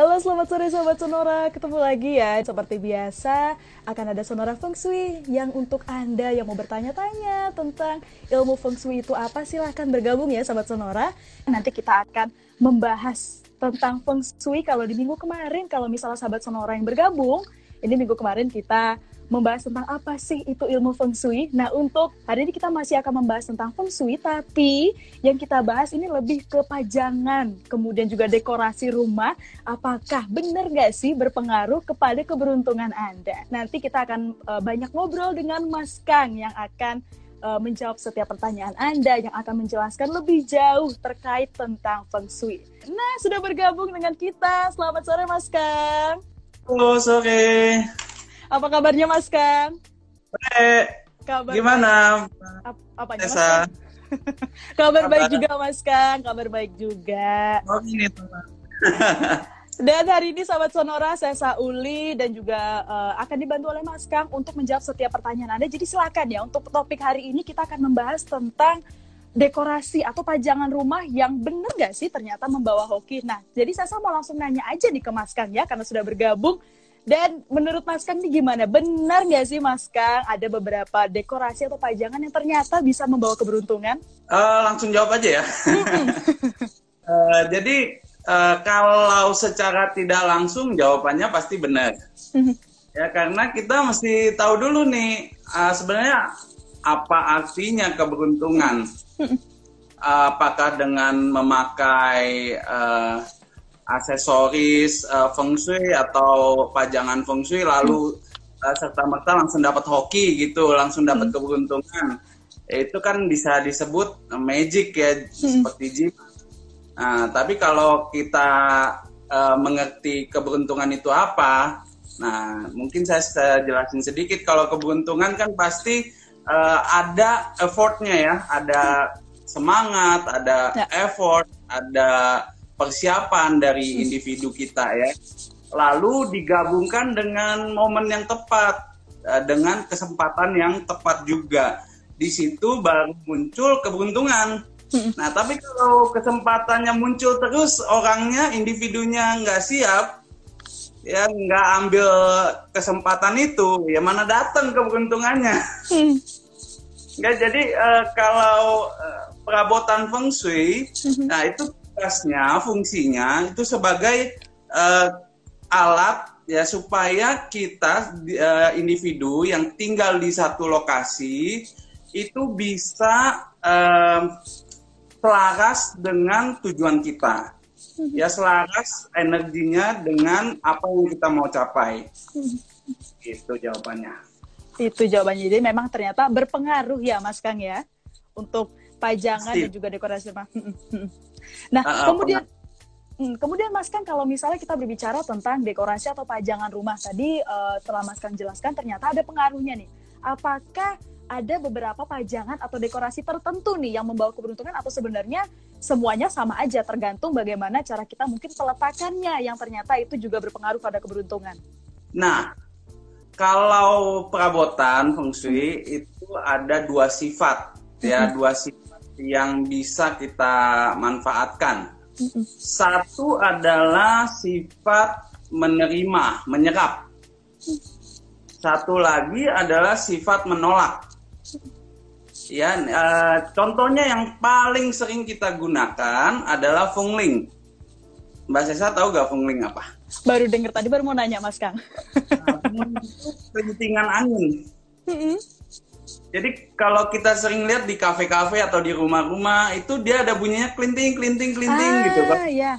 Halo selamat sore Sobat Sonora, ketemu lagi ya. Seperti biasa akan ada Sonora Feng Shui Yang untuk Anda yang mau bertanya-tanya tentang ilmu Feng Shui itu apa Silahkan bergabung ya Sobat Sonora. Nanti kita akan membahas tentang Feng Shui Kalau di minggu kemarin, kalau misalnya Sobat Sonora yang bergabung Ini minggu kemarin kita membahas tentang apa sih itu ilmu feng shui. Nah, untuk hari ini kita masih akan membahas tentang feng shui, tapi yang kita bahas ini lebih ke pajangan, kemudian juga dekorasi rumah. Apakah benar nggak sih berpengaruh kepada keberuntungan Anda? Nanti kita akan uh, banyak ngobrol dengan Mas Kang yang akan uh, menjawab setiap pertanyaan Anda, yang akan menjelaskan lebih jauh terkait tentang feng shui. Nah, sudah bergabung dengan kita. Selamat sore, Mas Kang. Halo, sore. Apa kabarnya Mas Kang? Baik. Kabar Gimana? Ap apa Mas Kang? kabar, kabar baik juga Mas Kang, kabar baik juga. Oh ini Dan hari ini sahabat Sonora, saya Sauli dan juga uh, akan dibantu oleh Mas Kang untuk menjawab setiap pertanyaan Anda. Jadi silakan ya, untuk topik hari ini kita akan membahas tentang dekorasi atau pajangan rumah yang benar gak sih ternyata membawa hoki. Nah, jadi saya mau langsung nanya aja nih ke Mas Kang ya, karena sudah bergabung dan menurut Mas Kang ini gimana? Benar nggak sih Mas Kang ada beberapa dekorasi atau pajangan yang ternyata bisa membawa keberuntungan? Uh, langsung jawab aja ya. uh, jadi uh, kalau secara tidak langsung jawabannya pasti benar. ya karena kita mesti tahu dulu nih uh, sebenarnya apa artinya keberuntungan. apakah dengan memakai uh, aksesoris uh, feng shui atau pajangan feng shui lalu uh, serta merta langsung dapat hoki gitu, langsung dapat hmm. keberuntungan. Ya, itu kan bisa disebut magic ya hmm. seperti jin. Nah, tapi kalau kita uh, mengerti keberuntungan itu apa, nah mungkin saya, saya jelasin sedikit. Kalau keberuntungan kan pasti uh, ada effortnya ya, ada semangat, ada ya. effort, ada persiapan dari individu kita ya. Lalu digabungkan dengan momen yang tepat, eh, dengan kesempatan yang tepat juga. Di situ baru muncul keberuntungan. Nah, tapi kalau kesempatannya muncul terus orangnya, individunya nggak siap, ya nggak ambil kesempatan itu, ya mana datang keberuntungannya. Hmm. Nggak jadi uh, kalau uh, perabotan feng shui, hmm. nah itu tugasnya, fungsinya itu sebagai uh, alat ya supaya kita uh, individu yang tinggal di satu lokasi itu bisa uh, selaras dengan tujuan kita. Ya selaras energinya dengan apa yang kita mau capai. Itu jawabannya. Itu jawabannya. Jadi memang ternyata berpengaruh ya Mas Kang ya untuk pajangan Pasti. dan juga dekorasi rumah. Nah, uh, kemudian Hmm, kemudian Mas Kang kalau misalnya kita berbicara tentang dekorasi atau pajangan rumah tadi uh, setelah Mas Kang jelaskan ternyata ada pengaruhnya nih. Apakah ada beberapa pajangan atau dekorasi tertentu nih yang membawa keberuntungan atau sebenarnya semuanya sama aja tergantung bagaimana cara kita mungkin peletakannya yang ternyata itu juga berpengaruh pada keberuntungan. Nah, kalau perabotan feng shui itu ada dua sifat ya, hmm. dua sifat yang bisa kita manfaatkan. Satu adalah sifat menerima, menyerap. Satu lagi adalah sifat menolak. Ya, e, contohnya yang paling sering kita gunakan adalah fungling. Mbak Sesa tahu gak fungling apa? Baru dengar tadi, baru mau nanya Mas Kang. Nah, angin. Jadi kalau kita sering lihat di kafe-kafe atau di rumah-rumah itu dia ada bunyinya klinting, klinting, klinting ah, gitu kan? Iya.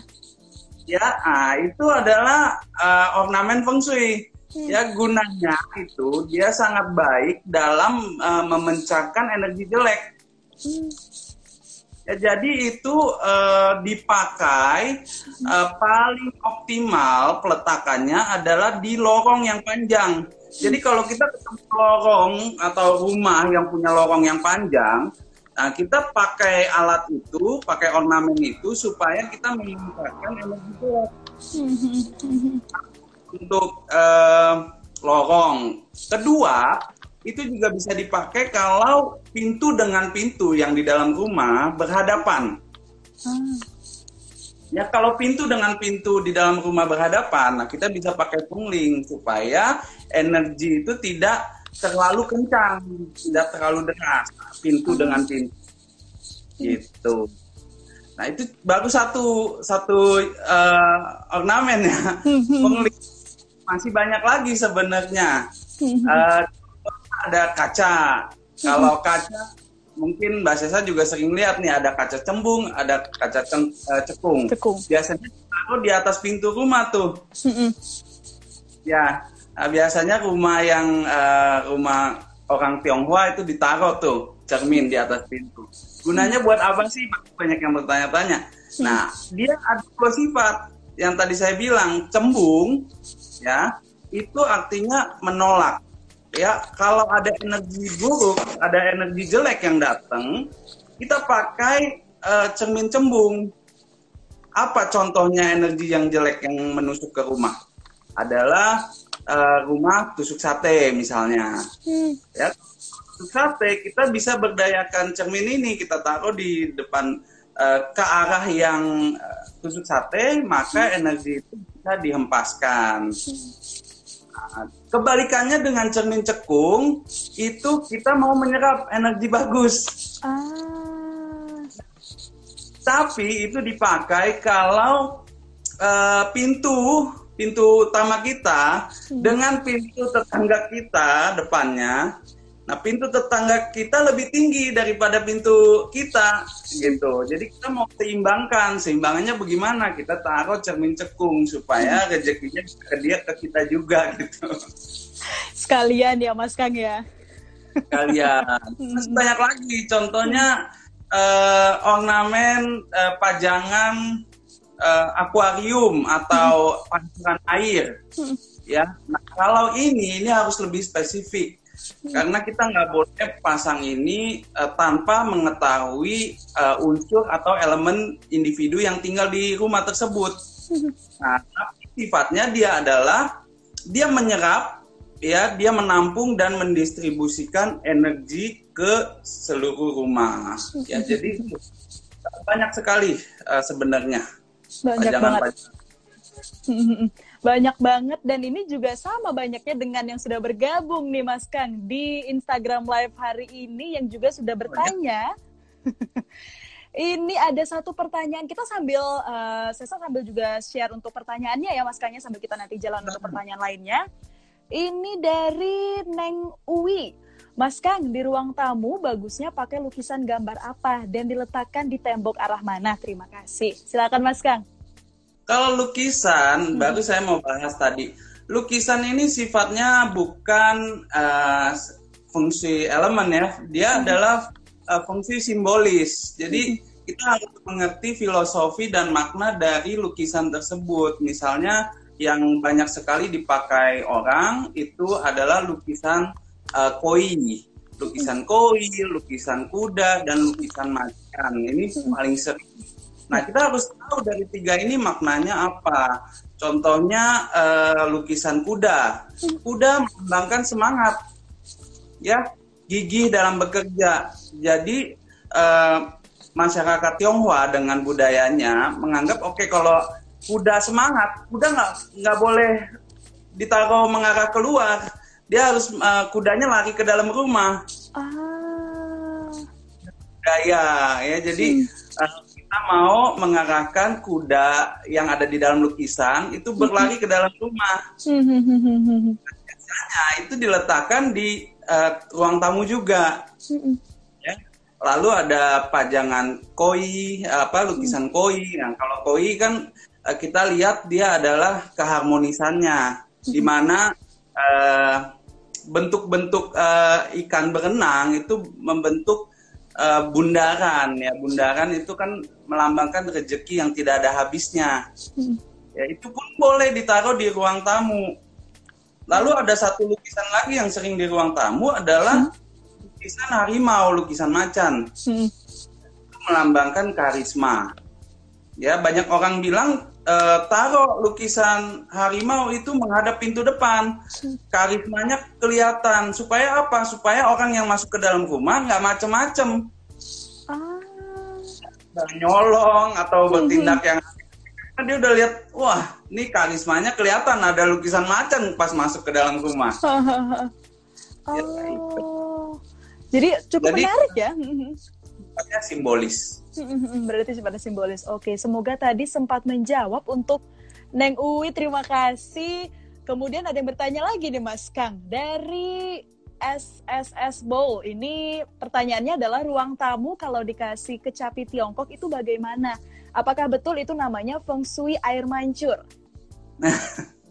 Ya, ah, itu adalah uh, ornamen feng shui. Hmm. Ya gunanya itu dia sangat baik dalam uh, energi jelek. Hmm. Ya, jadi itu uh, dipakai uh, paling optimal peletakannya adalah di lorong yang panjang. Jadi kalau kita ketemu lorong atau rumah yang punya lorong yang panjang, Nah, kita pakai alat itu, pakai ornamen itu supaya kita meningkatkan energi gelap untuk uh, lorong. Kedua, itu juga bisa dipakai kalau pintu dengan pintu yang di dalam rumah berhadapan. Hmm. Ya kalau pintu dengan pintu di dalam rumah berhadapan, nah kita bisa pakai pungling supaya energi itu tidak terlalu kencang, tidak terlalu deras. Pintu dengan pintu, gitu. Nah itu baru satu satu uh, ornamen ya. pungling masih banyak lagi sebenarnya. Uh, ada kaca. Kalau kaca mungkin Mbak Sesa juga sering lihat nih ada kaca cembung, ada kaca ceng, uh, cekung. cekung. Biasanya taruh di atas pintu rumah tuh. Ya, nah, biasanya rumah yang uh, rumah orang Tionghoa itu ditaruh tuh cermin di atas pintu. Gunanya buat apa sih? Banyak yang bertanya-tanya. Nah, dia ada dua sifat yang tadi saya bilang cembung, ya itu artinya menolak ya kalau ada energi buruk, ada energi jelek yang datang, kita pakai uh, cermin cembung. Apa contohnya energi yang jelek yang menusuk ke rumah? Adalah uh, rumah tusuk sate misalnya. Hmm. Ya, tusuk sate kita bisa berdayakan cermin ini kita taruh di depan uh, ke arah yang uh, tusuk sate, maka hmm. energi itu bisa dihempaskan. Hmm kebalikannya dengan cermin cekung itu kita mau menyerap energi bagus. Ah. Tapi itu dipakai kalau uh, pintu pintu utama kita hmm. dengan pintu tetangga kita depannya Nah, pintu tetangga kita lebih tinggi daripada pintu kita, gitu. Jadi kita mau seimbangkan. Seimbangannya bagaimana? Kita taruh cermin cekung supaya rezekinya ke dia ke kita juga, gitu. Sekalian ya, Mas Kang ya. Sekalian. Terus banyak lagi. Contohnya uh, ornamen uh, pajangan uh, akuarium atau pancuran air. Hmm. Ya. Nah, kalau ini ini harus lebih spesifik karena kita nggak boleh pasang ini uh, tanpa mengetahui uh, unsur atau elemen individu yang tinggal di rumah tersebut. Nah, tapi sifatnya dia adalah dia menyerap, ya, dia menampung dan mendistribusikan energi ke seluruh rumah. Ya, jadi banyak sekali uh, sebenarnya. Banyak banget. banyak banget dan ini juga sama banyaknya dengan yang sudah bergabung nih Mas Kang di Instagram Live hari ini yang juga sudah bertanya. ini ada satu pertanyaan kita sambil uh, Sesa sambil juga share untuk pertanyaannya ya Mas Kangnya sambil kita nanti jalan untuk pertanyaan lainnya. Ini dari Neng Uwi. Mas Kang, di ruang tamu bagusnya pakai lukisan gambar apa dan diletakkan di tembok arah mana? Terima kasih. Silakan Mas Kang. Kalau lukisan, hmm. baru saya mau bahas tadi. Lukisan ini sifatnya bukan uh, fungsi elemen ya, dia hmm. adalah uh, fungsi simbolis. Jadi hmm. kita harus mengerti filosofi dan makna dari lukisan tersebut. Misalnya yang banyak sekali dipakai orang itu adalah lukisan uh, koi, lukisan koi, lukisan kuda, dan lukisan macan. Ini hmm. paling sering Nah, kita harus tahu dari tiga ini maknanya apa. Contohnya uh, lukisan kuda. Kuda melambangkan semangat, ya, gigih dalam bekerja. Jadi uh, masyarakat Tionghoa dengan budayanya menganggap oke okay, kalau kuda semangat, kuda nggak nggak boleh ditaruh mengarah keluar. Dia harus uh, kudanya lari ke dalam rumah. Ah. Gaya ya, jadi hmm. Kita mau mengarahkan kuda yang ada di dalam lukisan itu berlari ke dalam rumah. Biasanya itu diletakkan di uh, ruang tamu juga. Ya. Lalu ada pajangan koi, apa lukisan koi. Nah, kalau koi kan uh, kita lihat dia adalah keharmonisannya, di mana uh, bentuk-bentuk uh, ikan berenang itu membentuk uh, bundaran ya bundaran itu kan melambangkan rezeki yang tidak ada habisnya hmm. ya itu pun boleh ditaruh di ruang tamu lalu ada satu lukisan lagi yang sering di ruang tamu adalah hmm. lukisan harimau lukisan macan hmm. melambangkan karisma. Ya, banyak orang bilang e, taruh lukisan harimau itu menghadap pintu depan, karismanya kelihatan. Supaya apa? Supaya orang yang masuk ke dalam rumah nggak macem-macem, Ah. nyolong atau bertindak yang Kan dia udah lihat, wah, ini karismanya kelihatan ada lukisan macan pas masuk ke dalam rumah. oh. Jadi cukup Jadi- menarik ya. Sifatnya simbolis. Berarti sifatnya simbolis. Oke, semoga tadi sempat menjawab untuk Neng Uwi. Terima kasih. Kemudian ada yang bertanya lagi nih Mas Kang dari SSS Bowl. Ini pertanyaannya adalah ruang tamu kalau dikasih kecapi Tiongkok itu bagaimana? Apakah betul itu namanya feng shui air mancur?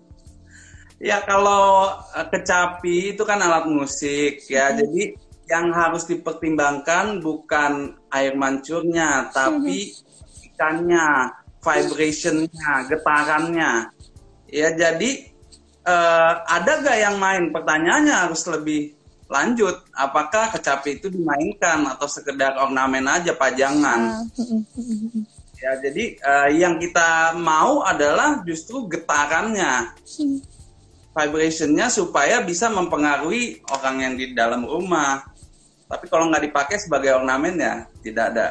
Ya kalau eh, kecapi itu kan alat musik ya, jadi yang harus dipertimbangkan bukan air mancurnya, tapi ikannya, vibrationnya, getarannya. Ya jadi eh, ada gak yang main? Pertanyaannya harus lebih lanjut. Apakah kecapi itu dimainkan atau sekedar ornamen aja pajangan? Ya jadi eh, yang kita mau adalah justru getarannya vibrationnya supaya bisa mempengaruhi orang yang di dalam rumah. Tapi kalau nggak dipakai sebagai ornamen ya tidak ada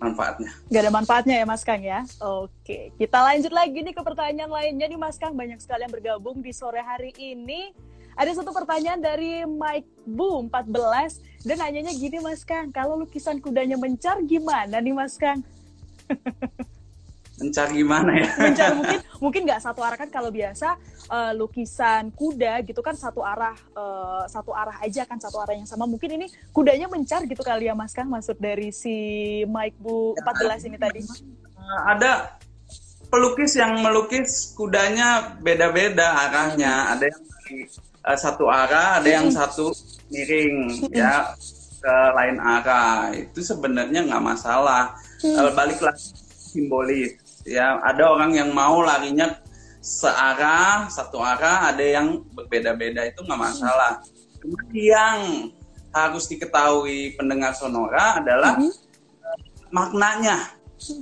manfaatnya. Gak ada manfaatnya ya Mas Kang ya? Oke, kita lanjut lagi nih ke pertanyaan lainnya nih Mas Kang. Banyak sekali yang bergabung di sore hari ini. Ada satu pertanyaan dari Mike Bu 14 dan nanyanya gini Mas Kang, kalau lukisan kudanya mencar gimana nih Mas Kang? Mencari gimana ya? Mencar mungkin mungkin nggak satu arah kan kalau biasa eh, lukisan kuda gitu kan satu arah eh, satu arah aja kan satu arah yang sama. Mungkin ini kudanya mencar gitu kali ya Mas Kang maksud dari si Mike Bu 14 ini tadi. Eh, ada pelukis yang melukis kudanya beda-beda arahnya. Ada yang eh, satu arah, ada yang satu miring ya ke lain arah. Itu sebenarnya nggak masalah. Eh, balik lagi simbolis ya. Ada orang yang mau larinya searah, satu arah, ada yang berbeda-beda itu nggak masalah. Cuma yang harus diketahui pendengar sonora adalah maknanya.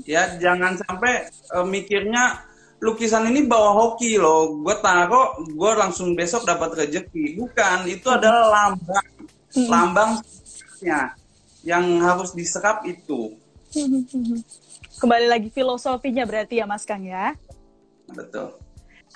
Ya jangan sampai eh, mikirnya lukisan ini bawa hoki loh. Gue taruh gue langsung besok dapat rezeki. Bukan itu adalah lambang. Lambangnya yang harus diserap itu Kembali lagi filosofinya berarti ya Mas Kang ya. betul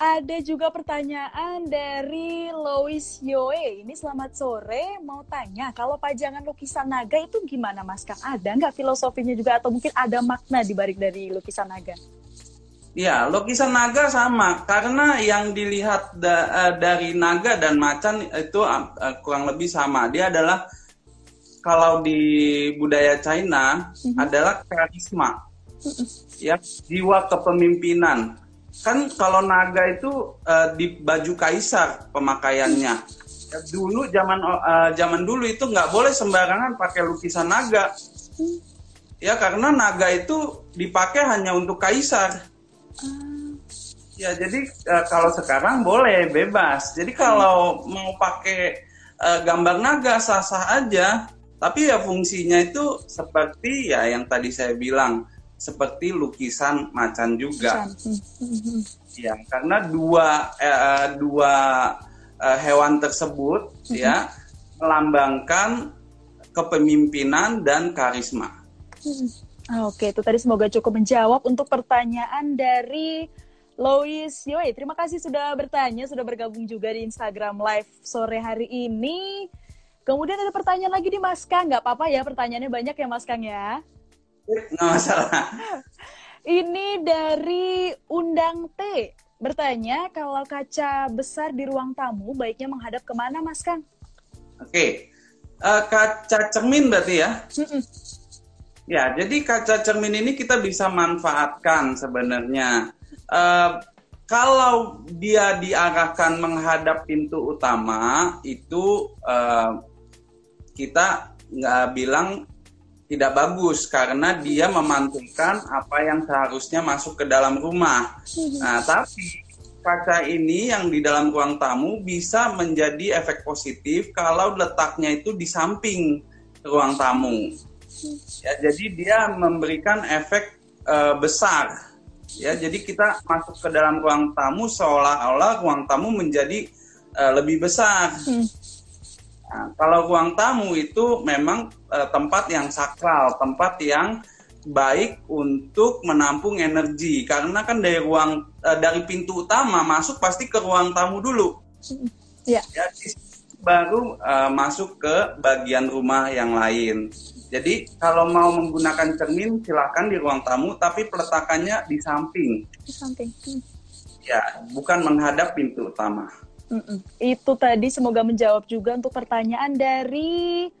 Ada juga pertanyaan dari Lois Yoe. Ini selamat sore, mau tanya kalau pajangan lukisan naga itu gimana Mas Kang? Ada nggak filosofinya juga atau mungkin ada makna di balik dari lukisan naga? Ya, lukisan naga sama karena yang dilihat da- eh, dari naga dan macan itu eh, kurang lebih sama. Dia adalah kalau di budaya China adalah karisma. Ya, jiwa kepemimpinan. Kan kalau naga itu eh, di baju kaisar pemakaiannya. Ya, dulu zaman eh, zaman dulu itu nggak boleh sembarangan pakai lukisan naga. Ya, karena naga itu dipakai hanya untuk kaisar. Ya, jadi eh, kalau sekarang boleh bebas. Jadi kalau mau pakai eh, gambar naga sah-sah aja, tapi ya fungsinya itu seperti ya yang tadi saya bilang, seperti lukisan macan juga. Hmm. Ya, karena dua eh, dua eh, hewan tersebut ya melambangkan kepemimpinan dan karisma. Ah, Oke, itu tadi semoga cukup menjawab untuk pertanyaan dari Lois Yoe. Terima kasih sudah bertanya, sudah bergabung juga di Instagram Live sore hari ini. Kemudian ada pertanyaan lagi di Mas Kang. Nggak apa-apa ya, pertanyaannya banyak ya Mas Kang ya. Nggak masalah. Ini dari Undang T. Bertanya, kalau kaca besar di ruang tamu, baiknya menghadap ke mana Mas Kang? Oke, Eh, kaca cermin berarti ya? Mm-mm. Ya, jadi kaca cermin ini kita bisa manfaatkan sebenarnya. Eh, kalau dia diarahkan menghadap pintu utama, itu eh, kita nggak bilang tidak bagus karena dia memantulkan apa yang seharusnya masuk ke dalam rumah. Nah, tapi kaca ini yang di dalam ruang tamu bisa menjadi efek positif kalau letaknya itu di samping ruang tamu. Ya, jadi dia memberikan efek uh, besar. Ya, jadi kita masuk ke dalam ruang tamu seolah-olah ruang tamu menjadi uh, lebih besar. Hmm. Nah, kalau ruang tamu itu memang uh, tempat yang sakral, tempat yang baik untuk menampung energi karena kan dari ruang uh, dari pintu utama masuk pasti ke ruang tamu dulu. Ya. ya baru uh, masuk ke bagian rumah yang lain. Jadi kalau mau menggunakan cermin silakan di ruang tamu tapi peletakannya di samping. Di samping. Hmm. Ya, bukan menghadap pintu utama. Mm-mm. Itu tadi semoga menjawab juga untuk pertanyaan dari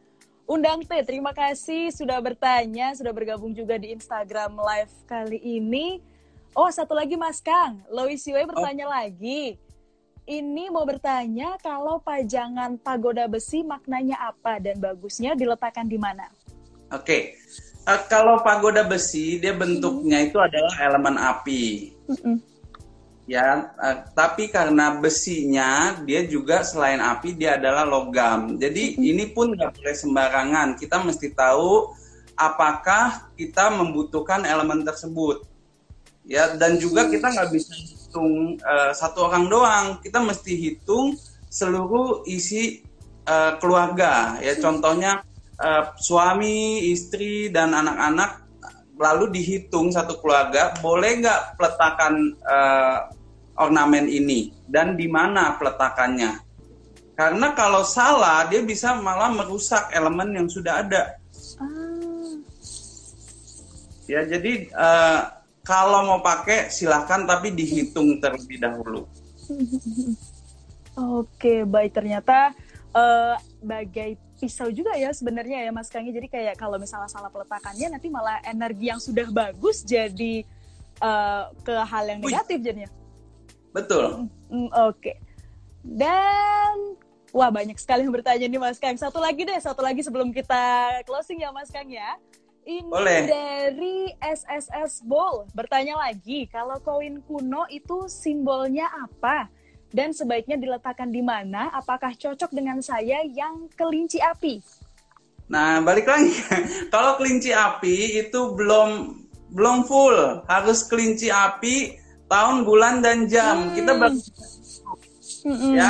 Undang T, terima kasih sudah bertanya, sudah bergabung juga di Instagram Live kali ini. Oh, satu lagi Mas Kang, Lois Yue bertanya oh. lagi. Ini mau bertanya kalau pajangan pagoda besi maknanya apa dan bagusnya diletakkan di mana? Oke, okay. uh, eh, kalau pagoda besi dia bentuknya hmm. itu adalah elemen api. Hmm ya uh, tapi karena besinya dia juga selain api dia adalah logam. Jadi ini pun nggak boleh sembarangan. Kita mesti tahu apakah kita membutuhkan elemen tersebut. Ya dan juga kita nggak bisa hitung uh, satu orang doang. Kita mesti hitung seluruh isi uh, keluarga. Ya contohnya uh, suami istri dan anak-anak lalu dihitung satu keluarga boleh nggak peletakan uh, ornamen ini dan di mana peletakannya. Karena kalau salah dia bisa malah merusak elemen yang sudah ada. Ah. Ya jadi uh, kalau mau pakai silahkan tapi dihitung terlebih dahulu. Oke baik ternyata uh, bagai pisau juga ya sebenarnya ya Mas Kangi. Jadi kayak kalau misalnya salah peletakannya nanti malah energi yang sudah bagus jadi uh, ke hal yang negatif jadinya. Betul. Mm, Oke. Okay. Dan wah banyak sekali yang bertanya nih Mas Kang. Satu lagi deh, satu lagi sebelum kita closing ya Mas Kang ya. Ini Boleh. dari SSS Ball bertanya lagi, kalau koin kuno itu simbolnya apa? Dan sebaiknya diletakkan di mana? Apakah cocok dengan saya yang kelinci api? Nah, balik lagi. kalau kelinci api itu belum belum full, harus kelinci api tahun, bulan dan jam. Hmm. Kita baru hmm. ya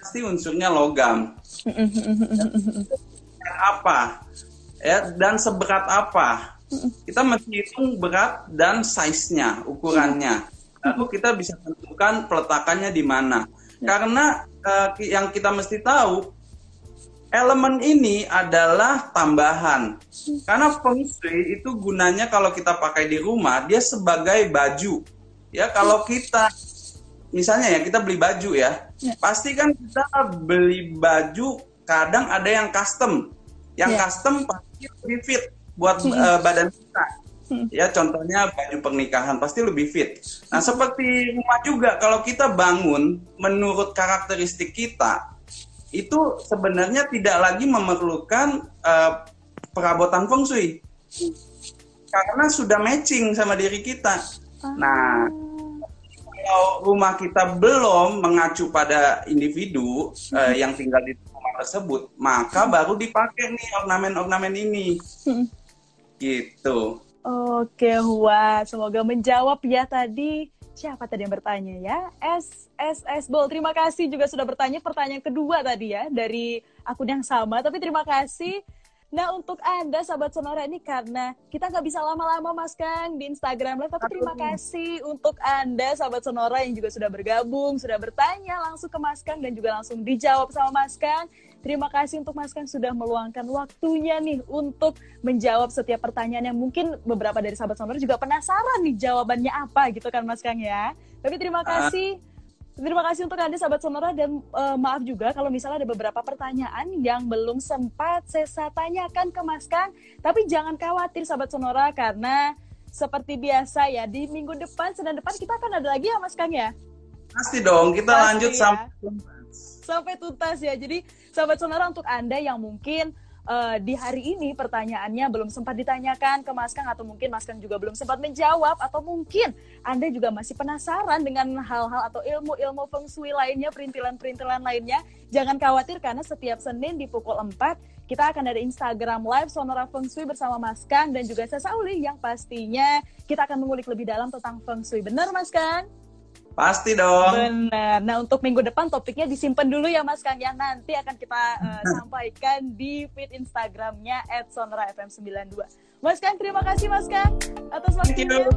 pasti unsurnya logam. apa? Ya dan seberat apa? Kita mesti hitung berat dan size-nya, ukurannya. Lalu kita bisa tentukan peletakannya di mana. Karena uh, yang kita mesti tahu elemen ini adalah tambahan. Karena feng shui itu gunanya kalau kita pakai di rumah, dia sebagai baju. Ya, kalau kita misalnya ya kita beli baju ya, ya. pasti kan kita beli baju kadang ada yang custom. Yang ya. custom pasti lebih fit buat hmm. uh, badan kita. Hmm. Ya, contohnya baju pernikahan pasti lebih fit. Nah, seperti rumah juga kalau kita bangun menurut karakteristik kita, itu sebenarnya tidak lagi memerlukan uh, perabotan feng shui karena sudah matching sama diri kita. Nah, kalau rumah kita belum mengacu pada individu uh, yang tinggal di rumah tersebut, maka baru dipakai nih ornamen-ornamen ini. Gitu. Oke, wah, semoga menjawab ya tadi siapa tadi yang bertanya ya? S S S Bol. Terima kasih juga sudah bertanya pertanyaan kedua tadi ya dari akun yang sama. Tapi terima kasih. Nah untuk Anda sahabat Sonora ini karena kita nggak bisa lama-lama Mas Kang di Instagram Live. Tapi terima kasih untuk Anda sahabat Sonora yang juga sudah bergabung, sudah bertanya langsung ke Mas Kang dan juga langsung dijawab sama Mas Kang. Terima kasih untuk Mas Kang sudah meluangkan waktunya nih untuk menjawab setiap pertanyaan yang mungkin beberapa dari sahabat sonora juga penasaran nih jawabannya apa gitu kan Mas Kang ya. Tapi terima ah. kasih. Terima kasih untuk Anda sahabat Sonora dan uh, maaf juga kalau misalnya ada beberapa pertanyaan yang belum sempat saya tanyakan ke Mas Kang. Tapi jangan khawatir sahabat Sonora karena seperti biasa ya di minggu depan, Senin depan kita akan ada lagi ya Mas Kang ya. Pasti dong, kita Pasti lanjut ya. sampai sampai tuntas ya. Jadi sahabat sonora untuk Anda yang mungkin uh, di hari ini pertanyaannya belum sempat ditanyakan ke Mas Kang atau mungkin Mas Kang juga belum sempat menjawab atau mungkin Anda juga masih penasaran dengan hal-hal atau ilmu-ilmu feng shui lainnya, perintilan-perintilan lainnya, jangan khawatir karena setiap Senin di pukul 4 kita akan ada Instagram Live Sonora Feng Shui bersama Mas Kang dan juga saya Sauli yang pastinya kita akan mengulik lebih dalam tentang Feng Shui. Benar Mas Kang? Pasti dong. Benar. Nah untuk minggu depan topiknya disimpan dulu ya Mas Kang ya. Nanti akan kita uh, sampaikan di feed Instagramnya @sonora fm 92. Mas Kang terima kasih Mas Kang atas waktunya.